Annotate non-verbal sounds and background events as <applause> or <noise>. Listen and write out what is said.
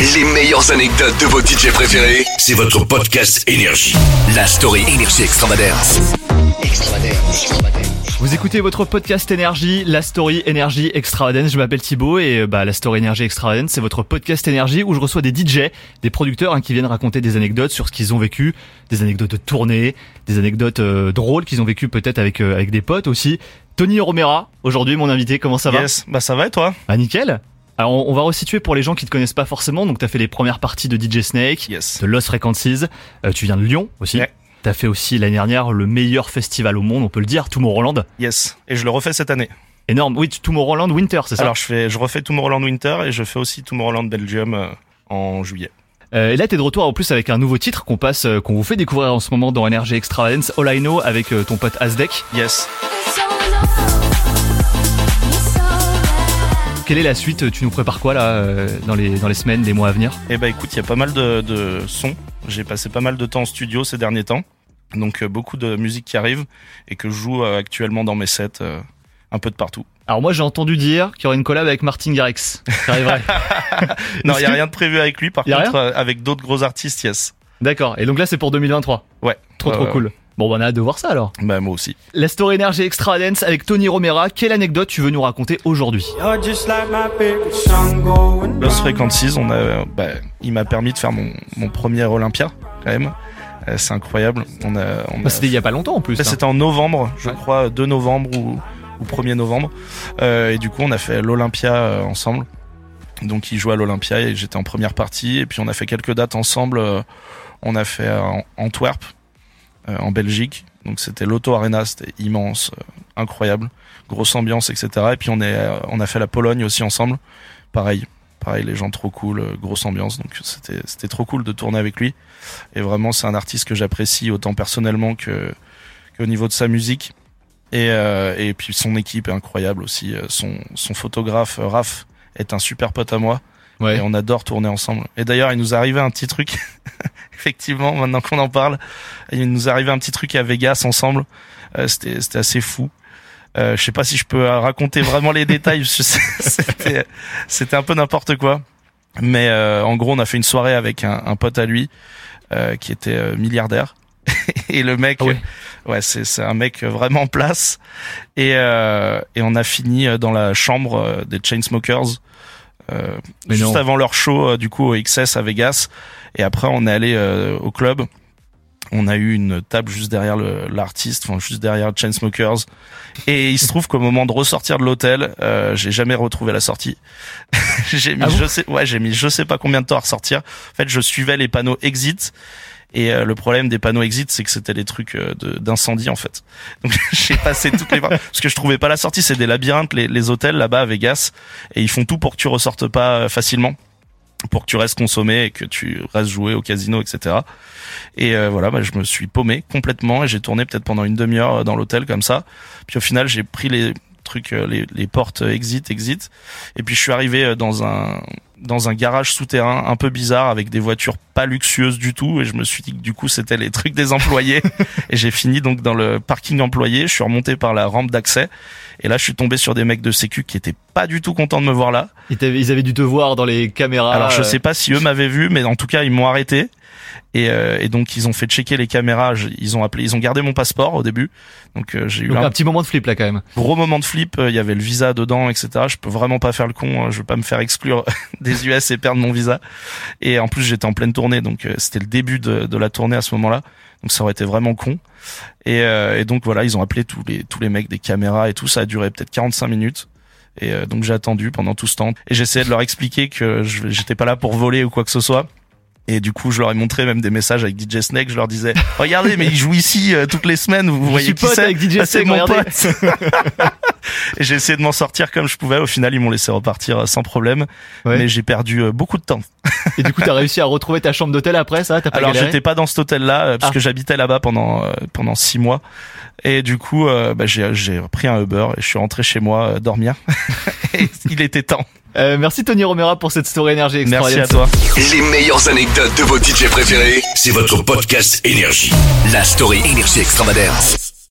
Les meilleures anecdotes de vos DJ préférés, c'est votre podcast Énergie. La story Énergie Extravagance. Vous écoutez votre podcast énergie, la story énergie extravagance. Je m'appelle Thibaut et euh, bah la story énergie extravagance, c'est votre podcast énergie où je reçois des DJ, des producteurs hein, qui viennent raconter des anecdotes sur ce qu'ils ont vécu, des anecdotes de tournée, des anecdotes euh, drôles qu'ils ont vécu peut-être avec euh, avec des potes aussi. Tony Romera, aujourd'hui mon invité, comment ça va? Yes, bah ça va et toi? Bah nickel. Alors on, on va resituer pour les gens qui te connaissent pas forcément. Donc t'as fait les premières parties de DJ Snake, Yes. de Lost Frequencies. Euh, tu viens de Lyon aussi. Ouais. T'as fait aussi l'année dernière le meilleur festival au monde, on peut le dire, Tomorrowland. Yes. Et je le refais cette année. Énorme. Oui, Tomorrowland Winter, c'est ça? Alors je fais, je refais Tomorrowland Winter et je fais aussi Tomorrowland Belgium euh, en juillet. Euh, et là, t'es de retour en plus avec un nouveau titre qu'on passe, euh, qu'on vous fait découvrir en ce moment dans Energy Extravagance, All I Know avec euh, ton pote Asdek. Yes. Quelle est la suite Tu nous prépares quoi là euh, dans les dans les semaines, les mois à venir Et bah écoute, il y a pas mal de, de sons. J'ai passé pas mal de temps en studio ces derniers temps. Donc euh, beaucoup de musique qui arrive et que je joue euh, actuellement dans mes sets euh, un peu de partout. Alors moi, j'ai entendu dire qu'il y aurait une collab avec Martin Garrix. Ça. <laughs> Non, il y a que- rien de prévu avec lui. Par contre, avec d'autres gros artistes, yes. D'accord. Et donc là, c'est pour 2023. Ouais. Trop trop cool. Bon, bah, on a hâte de voir ça alors. Bah moi aussi. La story énergie extravagance avec Tony Romera. Quelle anecdote tu veux nous raconter aujourd'hui Lost. Frequencies, on a, bah, il m'a permis de faire mon, mon premier Olympia quand même. Euh, c'est incroyable. On a, on Bah, a C'était il y a pas longtemps en plus. Ça, hein. c'était en novembre, je Ouais. crois, 2 novembre ou, ou 1er novembre. Euh, et du coup, on a fait l'Olympia euh, ensemble. Donc, il jouait à l'Olympia et j'étais en première partie. Et puis, on a fait quelques dates ensemble. Euh, on a fait euh, Antwerp, en Belgique. Donc, c'était l'Auto Arena, c'était immense, euh, incroyable, grosse ambiance, etc. Et puis, on, est, euh, on a fait la Pologne aussi ensemble. Pareil, pareil, les gens trop cool, euh, grosse ambiance. Donc, c'était c'était trop cool de tourner avec lui. Et vraiment, c'est un artiste que j'apprécie autant personnellement que qu'au niveau de sa musique. Et, euh, et puis son équipe est incroyable aussi. Euh, Son, son photographe, euh, Raph, est un super pote à moi. Ouais. Et on adore tourner ensemble. Et d'ailleurs, il nous est arrivé un petit truc, <laughs> effectivement, maintenant qu'on en parle, il nous arrivé un petit truc à Vegas ensemble. Euh, C'était c'était assez fou. Euh, je sais pas si je peux raconter vraiment les détails. <laughs> C'était c'était un peu n'importe quoi. Mais euh, en gros, on a fait une soirée avec un, un pote à lui euh, qui était euh, milliardaire. <laughs> et le mec, Ah ouais. ouais, c'est c'est un mec vraiment en place. Et euh, et on a fini dans la chambre des Chainsmokers juste non. avant leur show euh, du coup au XS à Vegas. Et après, on est allé euh, au club. On a eu une table juste derrière l'artiste, enfin juste derrière Chainsmokers. Et il se trouve qu'au moment de ressortir de l'hôtel, euh, j'ai jamais retrouvé la sortie. <laughs> j'ai mis, Ah je sais, ouais, j'ai mis je sais pas combien de temps à ressortir. En fait, je suivais les panneaux exit. Et euh, le problème des panneaux exit, c'est que c'était des trucs euh, d'incendie en fait. <laughs> Donc j'ai passé toutes les parce que je trouvais pas la sortie. C'est des labyrinthes, les, les hôtels là-bas à Vegas, et ils font tout pour que tu ressortes pas euh, facilement, pour que tu restes consommé et que tu restes joué au casino, etc. Et euh, voilà, bah, je me suis paumé complètement et j'ai tourné peut-être pendant une demi-heure euh, dans l'hôtel comme ça. Puis au final, j'ai pris les trucs, euh, les, les portes exit, exit. Et puis je suis arrivé dans un dans un garage souterrain un peu bizarre avec des voitures pas luxueuses du tout et je me suis dit que du coup c'était les trucs des employés <laughs> et j'ai fini donc dans le parking employé je suis remonté par la rampe d'accès et là je suis tombé sur des mecs de sécu qui étaient pas du tout contents de me voir là Ils, avaient dû te voir dans les caméras. alors je euh, sais pas si eux m'avaient vu, mais en tout cas ils m'ont arrêté. Et, euh, et donc ils ont fait checker les caméras. Ils ont appelé, ils ont gardé mon passeport au début. Donc euh, j'ai eu Donc un un petit moment de flip là quand même. gros moment de flip. euh, Il y avait le visa dedans, etc. Je peux vraiment pas faire le con. hein, Je veux pas me faire exclure <laughs> des US et perdre mon visa. Et en plus j'étais en pleine tournée, donc euh, c'était le début de, de la tournée à ce moment-là. Donc ça aurait été vraiment con. Et, euh, et donc voilà, ils ont appelé tous les tous les mecs des caméras et tout. Ça a duré peut-être 45 minutes. Et euh, donc j'ai attendu pendant tout ce temps. Et j'essayais de leur expliquer que j'étais pas là pour voler ou quoi que ce soit. Et du coup, je leur ai montré même des messages avec DJ Snake. Je leur disais, <laughs> regardez, mais il joue ici euh, toutes les semaines. Vous voyez qui c'est avec DJ Ah, C'est mon regardez. pote. <laughs> Et j'ai essayé de m'en sortir comme je pouvais. Au final, ils m'ont laissé repartir euh, sans problème. Ouais. Mais j'ai perdu euh, beaucoup de temps. Et du coup, t'as réussi à retrouver ta chambre d'hôtel après ça? T'as pas Alors, j'étais pas dans cet hôtel-là euh, parce Ah. que j'habitais là-bas pendant pendant six mois. Et du coup, bah, j'ai pris un Uber et je suis rentré chez moi dormir. <laughs> et il était temps. Euh, merci Tony Romera pour cette story énergie Merci extraordinaire. à toi. Les meilleures anecdotes de vos DJ préférés, c'est votre podcast Énergie. La story Énergie Extravagance.